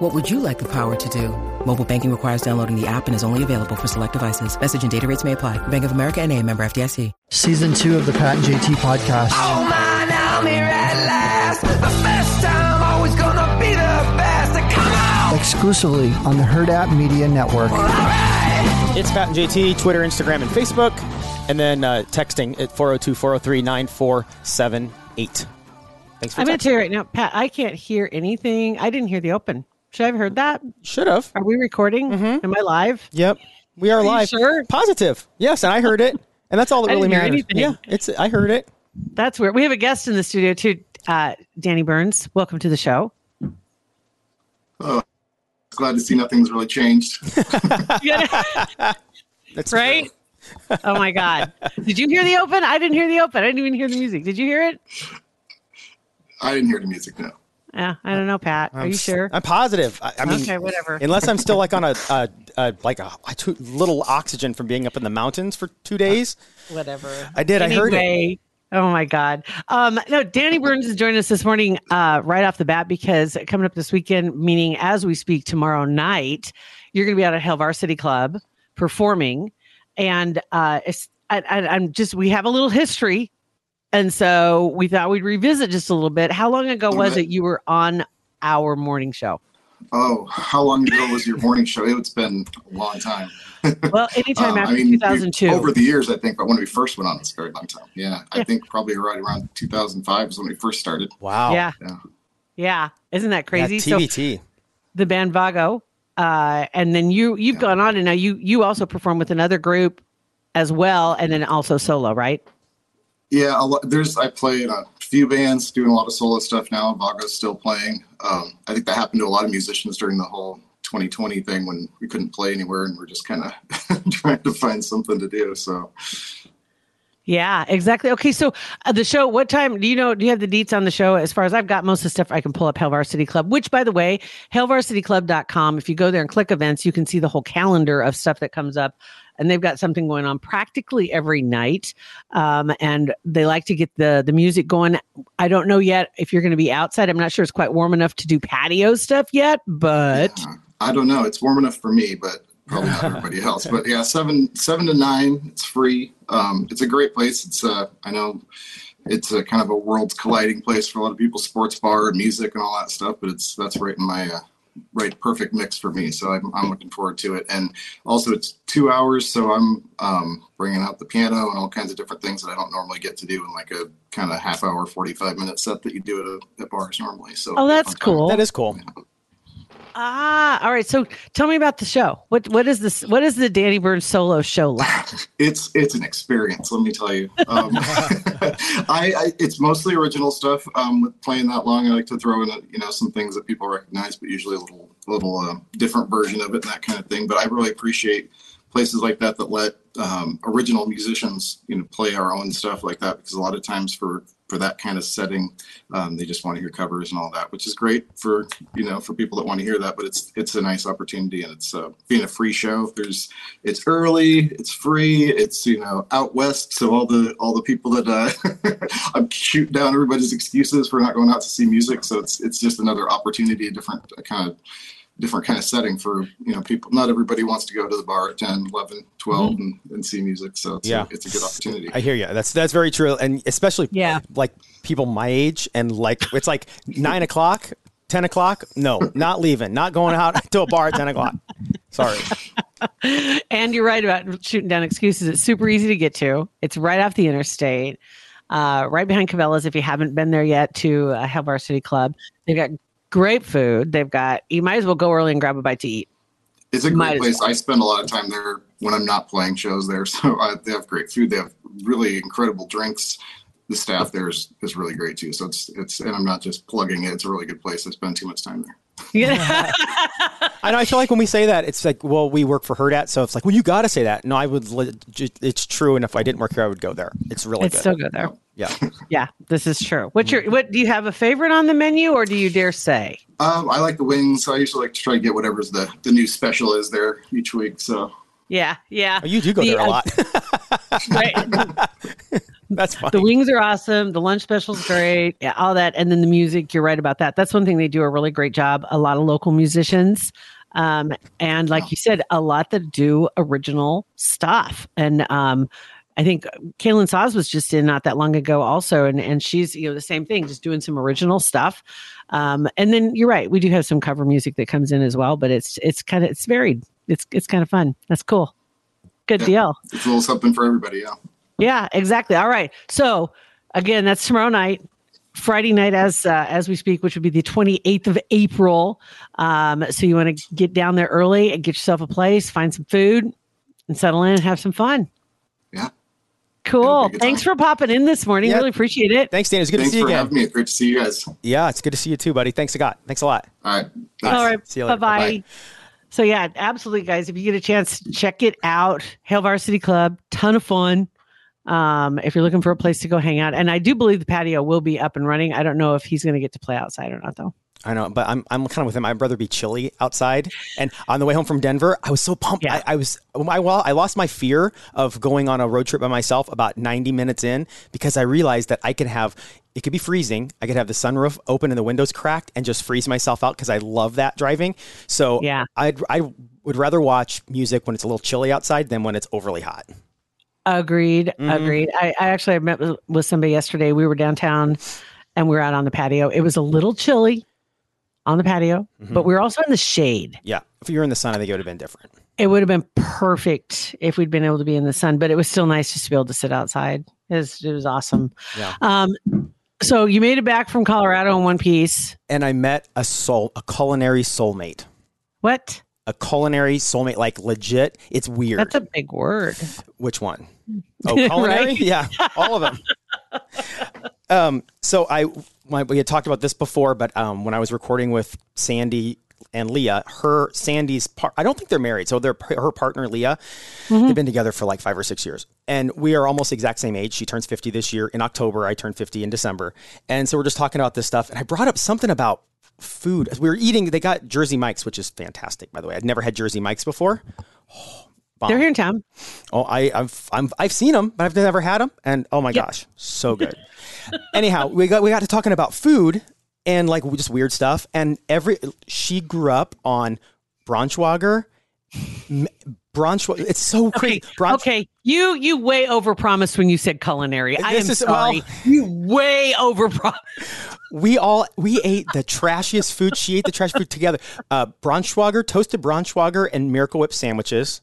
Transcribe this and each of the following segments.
What would you like the power to do? Mobile banking requires downloading the app and is only available for select devices. Message and data rates may apply. Bank of America and a member FDIC. Season two of the Pat and JT podcast. Oh man, I'm here at last. The best time, always gonna be the best. Come on! Exclusively on the Hurrdat Media Network. It's Pat and JT, Twitter, Instagram, and Facebook. And then uh, texting at 402 403 9478. Thanks for I'm going to tell you right now, Pat, I can't hear anything. I didn't hear the open. Should I have heard that? Should have. Are we recording? Mm-hmm. Am I live? Yep. We are, you live. sure? Positive. Yes, and I heard it. And that's all that I really didn't matters. anything. Yeah, it's I heard it. That's weird. We have a guest in the studio too, uh, Danny Burns. Welcome to the show. Oh, glad to see nothing's really changed. That's right? oh my God. Did you hear the open? I didn't hear the open. I didn't even hear the music. Did you hear it? I didn't hear the music. No. Yeah, I don't know, Pat. Are I'm you sure? I'm positive. I, I mean, Okay, whatever. Unless I'm still like on a, a, a like a, a too little oxygen from being up in the mountains for two days. Whatever. I did. I heard it. Oh my God. Um, no, Danny Burns is joining us this morning uh, right off the bat because coming up this weekend, meaning as we speak tomorrow night, you're going to be out at Hail Varsity Club performing. And uh, it's, I, I, I'm just, we have a little history. And so we thought we'd revisit just a little bit. How long ago was Okay. it you were on our morning show? Oh, how long ago was your morning show? It's been a long time. Well, anytime Um, after we- 2002. Over the years, I think, but when we first went on, it's a very long time. Yeah, I think probably right around 2005 is when we first started. Wow. yeah. Yeah. Yeah. Isn't that Yeah, crazy? So TBT. the band Vago, uh, and then you you've gone on and now you you also perform with another group as well, and then also solo, right? Yeah, lot, there's I play in a few bands, doing a lot of solo stuff now. Vago's still playing. Um, I think that happened to a lot of musicians during the whole 2020 thing when we couldn't play anywhere and we're just kind of trying to find something to do. So Yeah, exactly. Okay, so uh, the show, what time do you know? Do you have the deets on the show? As far as I've got most of the stuff, I can pull up Hail Varsity Club, which, by the way, hailvarsityclub.com. If you go there and click events, you can see the whole calendar of stuff that comes up. And they've got something going on practically every night. Um, and they like to get the the music going. I don't know yet if you're going to be outside. I'm not sure it's quite warm enough to do patio stuff yet, but uh, I don't know. It's warm enough for me, but probably not everybody else. But yeah, seven seven to nine. It's free. Um, it's a great place. It's uh, I know it's a kind of a worlds colliding place for a lot of people. Sports bar, music, and all that stuff. But it's that's right in my uh, right perfect mix for me. So I'm I'm looking forward to it. And also it's two hours, so I'm um, bringing out the piano and all kinds of different things that I don't normally get to do in like a kind of half hour, forty five minute set that you do at, a, at bars normally. So oh, that's cool. That is cool. Ah, all right. So tell me about the show. What what is this? What is the Danny Burns solo show like? it's it's an experience let me tell you um, I, I it's mostly original stuff um, with playing that long i like to throw in you know some things that people recognize but usually a little little uh, different version of it and that kind of thing but i really appreciate places like that that let um, original musicians you know play our own stuff like that because a lot of times for for that kind of setting. Um, they just want to hear covers and all that which is great for you know for people that want to hear that but it's it's a nice opportunity and it's uh, being a free show. There's it's early it's free it's you know out west so all the all the people that uh i'm shooting down everybody's excuses for not going out to see music so it's it's just another opportunity a different kind of different kind of setting for you know people not everybody wants to go to the bar at 10 11 12 and, and see music so it's, Yeah. a, it's a good opportunity I hear you. That's that's very true, and especially Yeah. like people my age, and like it's like nine o'clock, ten o'clock. No, not leaving, not going out to a bar at ten o'clock. Sorry. and you're right about shooting down excuses. It's super easy to get to. It's right off the interstate, uh, right behind Cabela's. If you haven't been there yet, to uh, Hail Varsity Club, they've got great food. They've got you might as well go early and grab a bite to eat. it's a great place well. i spend a lot of time there when i'm not playing shows there so I, they have great food they have really incredible drinks the staff there is, is really great too so it's it's and i'm not just plugging it it's a really good place i spend too much time there Yeah. I know. I feel like when we say that, it's like, well, we work for Herd so it's like, well, you got to say that. No, I would. It's true, and if I didn't work here, I would go there. It's really it's good. still good there. yeah. Yeah, this is true. What's your what do you have a favorite on the menu or do you dare say? Um, I like the wings. So I usually like to try to get whatever's the, the new special is there each week. So Yeah, yeah. Oh, you do go The, there a uh, lot. Right. That's funny. the wings are awesome. The lunch special's great. Yeah, all that. And then the music, you're right about that. That's one thing they do a really great job. A lot of local musicians. Um, and like you said, a lot that do original stuff. And um, I think Kaylin Saz was just in not that long ago also. And and she's, you know, the same thing, just doing some original stuff. Um, and then you're right, we do have some cover music that comes in as well, but it's it's kind of it's varied. It's it's kind of fun. That's cool. Good Yeah. deal. it's a little something for everybody. Yeah. Yeah, exactly. All right. So again, that's tomorrow night, Friday night as uh, as we speak, which would be the 28th of April. Um, so you want to get down there early and get yourself a place, find some food, and settle in and have some fun. Yeah. Cool. It'll be a good Thanks time. for popping in this morning. Yeah. Really appreciate it. Thanks, Dan. It's good Thanks to see you again. having me. Great to see you guys. Yeah, it's good to see you too, buddy. Thanks a lot. Thanks a lot. All right. All Thanks. right. See you later. Bye-bye. So yeah, absolutely, guys. If you get a chance, check it out. Hail Varsity Club, ton of fun. Um, if you're looking for a place to go hang out, and I do believe the patio will be up and running. I don't know if he's going to get to play outside or not, though. I know, but I'm I'm kind of with him. I'd rather be chilly outside. And on the way home from Denver, I was so pumped. Yeah. I, I was I well, I lost my fear of going on a road trip by myself about 90 minutes in because I realized that I could have it could be freezing. I could have the sunroof open and the windows cracked and just freeze myself out because I love that driving. So Yeah. I'd I would rather watch music when it's a little chilly outside than when it's overly hot. Agreed. Mhm. Agreed. I, I actually met with, with somebody yesterday. We were downtown, and we were out on the patio. It was a little chilly on the patio, Mm-hmm. but we were also in the shade. Yeah, if you were in the sun, I think it would have been different. It would have been perfect if we'd been able to be in the sun, but it was still nice just to be able to sit outside. It was, it was awesome. Yeah. Um, so you made it back from Colorado in one piece. And I met a soul, a culinary soulmate. What? A culinary soulmate, like legit. It's weird. That's a big word. Which one? Oh, culinary? Right? Yeah, all of them. um, so I, my, we had talked about this before, but um, when I was recording with Sandy and Leah, her Sandy's part, I don't think they're married. So they're her partner Leah. Mm-hmm. They've been together for like five or six years, and we are almost the exact same age. She turns fifty this year in October. I turn fifty in December, and so we're just talking about this stuff. And I brought up something about food. We were eating. They got Jersey Mike's, which is fantastic, by the way. I'd never had Jersey Mike's before. Oh, bomb. They're here in town. Oh, I, I've I'm, I've seen them, but I've never had them, and oh my gosh, so good. Anyhow, we got we got to talking about food and like just weird stuff, and every she grew up on Braunschweiger. Braunschweiger, it's so crazy. Okay, Braun- okay. You you way overpromised when you said culinary. I am is- sorry. well- you way overpromised. we all we ate the trashiest food. She ate the trash food together. Uh, Braunschweiger, toasted Braunschweiger, and Miracle Whip sandwiches.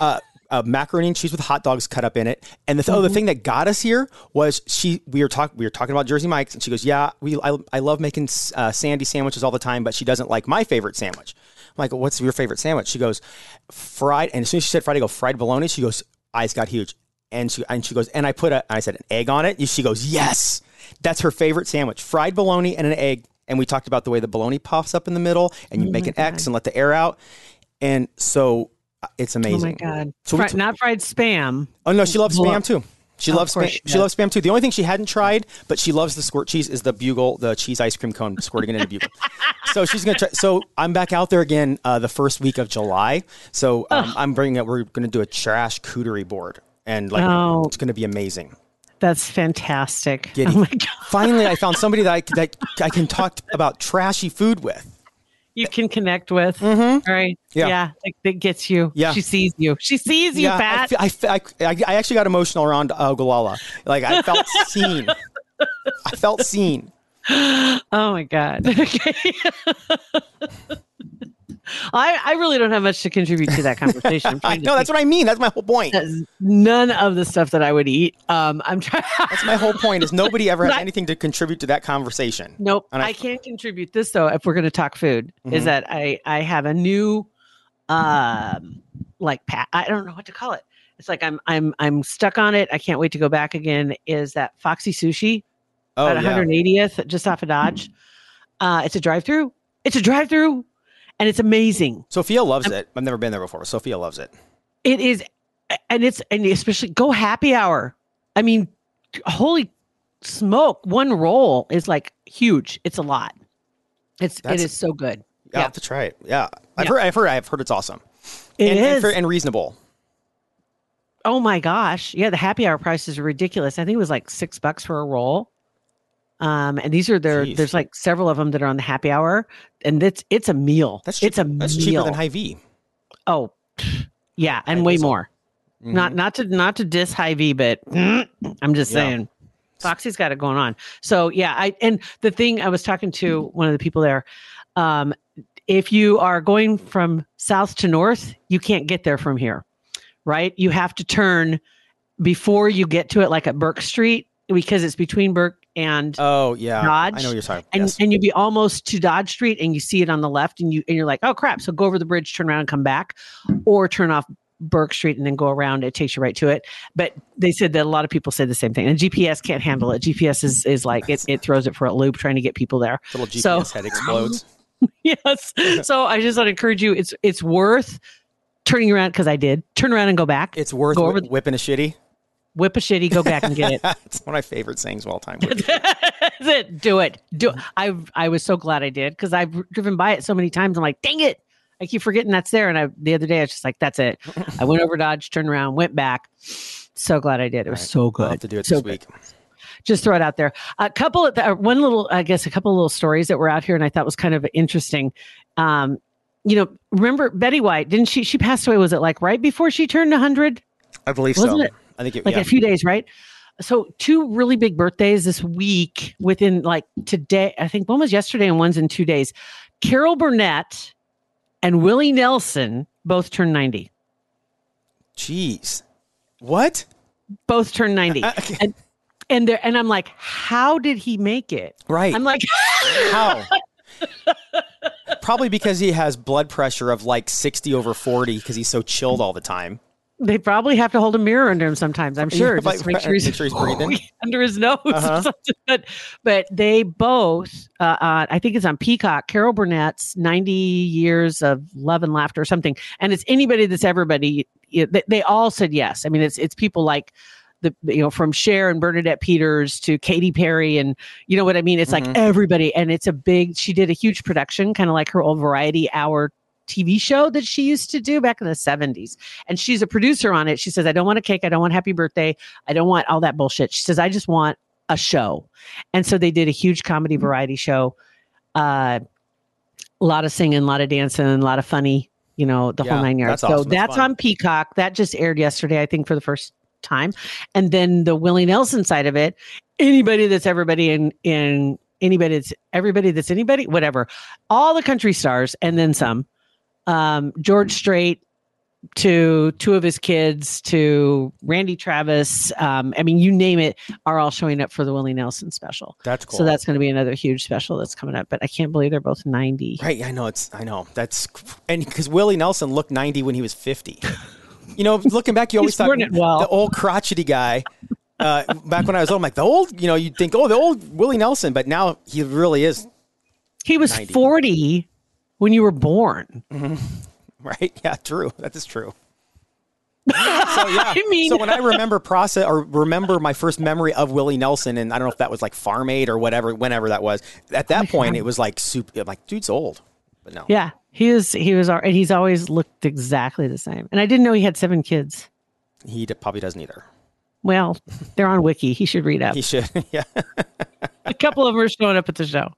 Uh, uh, macaroni and cheese with hot dogs cut up in it. And the th- oh, the thing that got us here was she. We were talking. We were talking about Jersey Mike's, and she goes, "Yeah, we. I, I love making uh, Sandy sandwiches all the time, but she doesn't like my favorite sandwich." I'm like, "What's your favorite sandwich?" She goes, "Fried." And as soon as she said fried, I go fried bologna. She goes, eyes got huge, and she and she goes, and I put a. I said an egg on it. She goes, "Yes." That's her favorite sandwich: fried bologna and an egg. And we talked about the way the bologna puffs up in the middle, and you make an X and let the air out. And so it's Oh amazing. my god! So Fri- t- not fried spam. Oh no, she loves spam too. She loves spam. she She, loves spam too. The only thing she hadn't tried, but she loves the squirt cheese, is the bugle, the cheese ice cream cone, squirting it in a bugle. so she's gonna try. So I'm back out there again uh, the first week of July. So um, I'm bringing it. We're gonna do a trash cootery board, and like Oh. it's gonna be amazing. That's fantastic. Giddy. Oh my god! Finally, I found somebody that I that I can talk about trashy food with. You can connect with. Mm-hmm. Right? Yeah. Yeah. That, that gets you. Yeah. She sees you. She sees you, I, Pat. fe- I, fe- I, I, I actually got emotional around uh, Ogallala. Like I felt seen. I felt seen. oh my god. Okay. I I really don't have much to contribute to that conversation. I know that's what I mean. That's my whole point. None of the stuff that I would eat. Um, I'm trying. That's my whole point. Is nobody ever has anything to contribute to that conversation? Nope. And I- I, can't contribute this though. If we're going to talk food, Mhm. is that I I have a new, um, like pat. I don't know what to call it. It's like I'm I'm I'm stuck on it. I can't wait to go back again. Is that Foxy Sushi Oh at yeah. 180th just off of Dodge? Uh, it's a drive-through, It's a drive-through, and it's amazing. Sophia loves it. I've never been there before. Sophia loves it. It is, and it's and especially go happy hour. I mean, holy smoke! One roll is like huge. It's a lot. It's That's- it is so good. Yeah, Yeah. have to try it. Yeah, I've Yeah. heard. I've heard. I've heard it's awesome. It and, and, is. fair- and reasonable. Oh my gosh. Yeah, the happy hour prices are ridiculous. I think it was like six bucks for a roll. Um, and these are there, Jeez. there's like several of them that are on the happy hour, and it's it's a meal. That's cheap, it's a that's meal. cheaper than Hy-Vee. Oh, yeah, and I way more. Not not to not to diss Hy-Vee, but I'm just Yeah. saying, Foxy's got it going on. So yeah, I and the thing I was talking to one of the people there. Um, if you are going from south to north, you can't get there from here, right? You have to turn before you get to it, like at Burke Street, because it's between Burke and Oh yeah, Dodge. I know you're talking. and yes. and you'd be almost to Dodge Street and you see it on the left and you and you're like, oh crap. So go over the bridge, turn around and come back, or turn off Burke Street and then go around. It takes you right to it. But they said that a lot of people say the same thing. And GPS can't handle it. GPS is is like it, it throws it for a loop trying to get people there. Little GPS so- head explodes. yes. So I just want to encourage you, it's it's worth turning around because I did. Turn around and go back. It's worth Go whi- over the- whipping a shitty. Whip a shitty, go back and get it. it's one of my favorite sayings of all time. It. Do it. Do it. I I was so glad I did because I've driven by it so many times. I'm like, dang it. I keep forgetting that's there. And I the other day I was just like, that's it. I went over Dodge, turned around, went back. So glad I did. It was Right. so I'll good. have to do it so this good. week. Just throw it out there. A couple of the, uh, one little, I guess, a couple of little stories that were out here, and I thought was kind of interesting. Um, you know, remember Betty White? Didn't she? She passed away. Was it like right before she turned 100? I believe Wasn't so. it? I think it, like yeah. a few days, right? So two really big birthdays this week within like today. I think one was yesterday and one's in two days. Carol Burnett and Willie Nelson both turned 90. Jeez, what? Both turned 90. Uh, okay. and and there and I'm like, how did he make it? Right? I'm like, How? Probably because he has blood pressure of like 60 over 40 because he's so chilled all the time. They probably have to hold a mirror under him sometimes. I'm sure, Yeah, just to make sure he's, make sure he's breathing. under his nose Uh-huh. or something. But, but they both, uh, uh, I think it's on Peacock, Carol Burnett's 90 Years of Love and Laughter or something. And it's anybody that's everybody. They, they all said yes. I mean, it's it's people like the you know from Cher and Bernadette Peters to Katy Perry and you know what I mean. It's Mhm. like everybody, and it's a big. She did a huge production, kind of like her old Variety Hour TV show that she used to do back in the 70s. And she's a producer on it. She says, I don't want a cake. I don't want happy birthday. I don't want all that bullshit. She says, I just want a show. And so they did a huge comedy variety show. Uh, a lot of singing, a lot of dancing, a lot of funny, you know, the Yeah, whole nine yards. that's so. That's that's on Peacock. That just aired yesterday, I think, for the first time. And then the Willie Nelson side of it, anybody that's everybody in in anybody that's everybody that's anybody, whatever. All the country stars and then some. Um, George Strait to two of his kids to Randy Travis. Um, I mean, you name it, are all showing up for the Willie Nelson special. That's cool. So that's going to be another huge special that's coming up. But I can't believe they're both 90. right. I know it's. I know that's and because Willie Nelson looked 90 when he was 50. You know, looking back, you always thought well. the old crotchety guy. Uh, back when I was old, I'm like the old. You know, you'd think, oh, the old Willie Nelson, but now he really is. He was 90. 40 when you were born. Mm-hmm. Right? Yeah, true. That is true. So yeah. I mean- so when I remember process or remember my first memory of Willie Nelson, and I don't know if that was like Farm Aid or whatever, whenever that was. At that oh point, it was like super. Like, dude's old, but no. Yeah, he is. He was, and he's always looked exactly the same. And I didn't know he had seven kids. He d- probably doesn't either. Well, they're on Wiki. He should read up. He should. yeah. A couple of them are showing up at the show.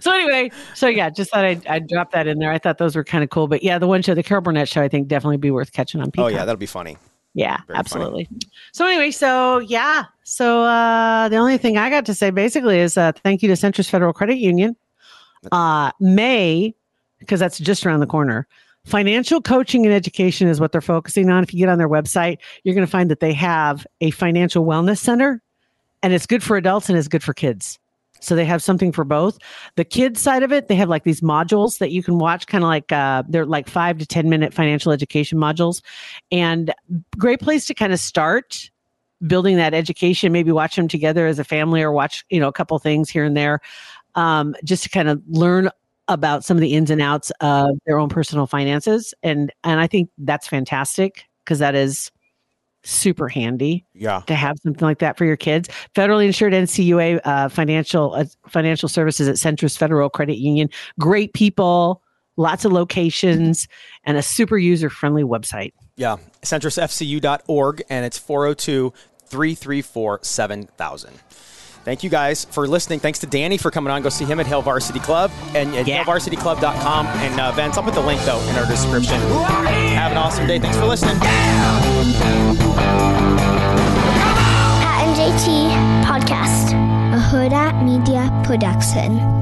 So anyway, so yeah, just thought I'd, I'd drop that in there. I thought those were kind of cool. But yeah, the one show, the Carol Burnett show, I think definitely be worth catching on Oh yeah, that'll be funny. Yeah, Very absolutely. So anyway, so yeah, so uh, the only thing I got to say basically is uh, thank you to Centris Federal Credit Union. Uh, May, because that's just around the corner. Financial coaching and education is what they're focusing on. If you get on their website, you're going to find that they have a financial wellness center, and it's good for adults and it's good for kids. So they have something for both. The kids side of it, they have like these modules that you can watch, kind of like uh, they're like five to ten minute financial education modules, and great place to kind of start building that education. Maybe watch them together as a family, or watch you know a couple things here and there, um, just to kind of learn about some of the ins and outs of their own personal finances, and and I think that's fantastic because that is super handy Yeah. to have something like that for your kids. Federally insured NCUA uh, financial uh, financial services at Centris Federal Credit Union. Great people, lots of locations, and a super user friendly website. Yeah. CentrisFCU.org, and it's 402 334 7000. Thank you guys for listening. Thanks to Danny for coming on. Go see him at Hail Varsity Club and at Yeah. hailvarsityclub.com. And uh, Vince, I'll put the link, though, in our description. Have an awesome day. Thanks for listening. Pat and JT Podcast, a Hurrdat Media Production.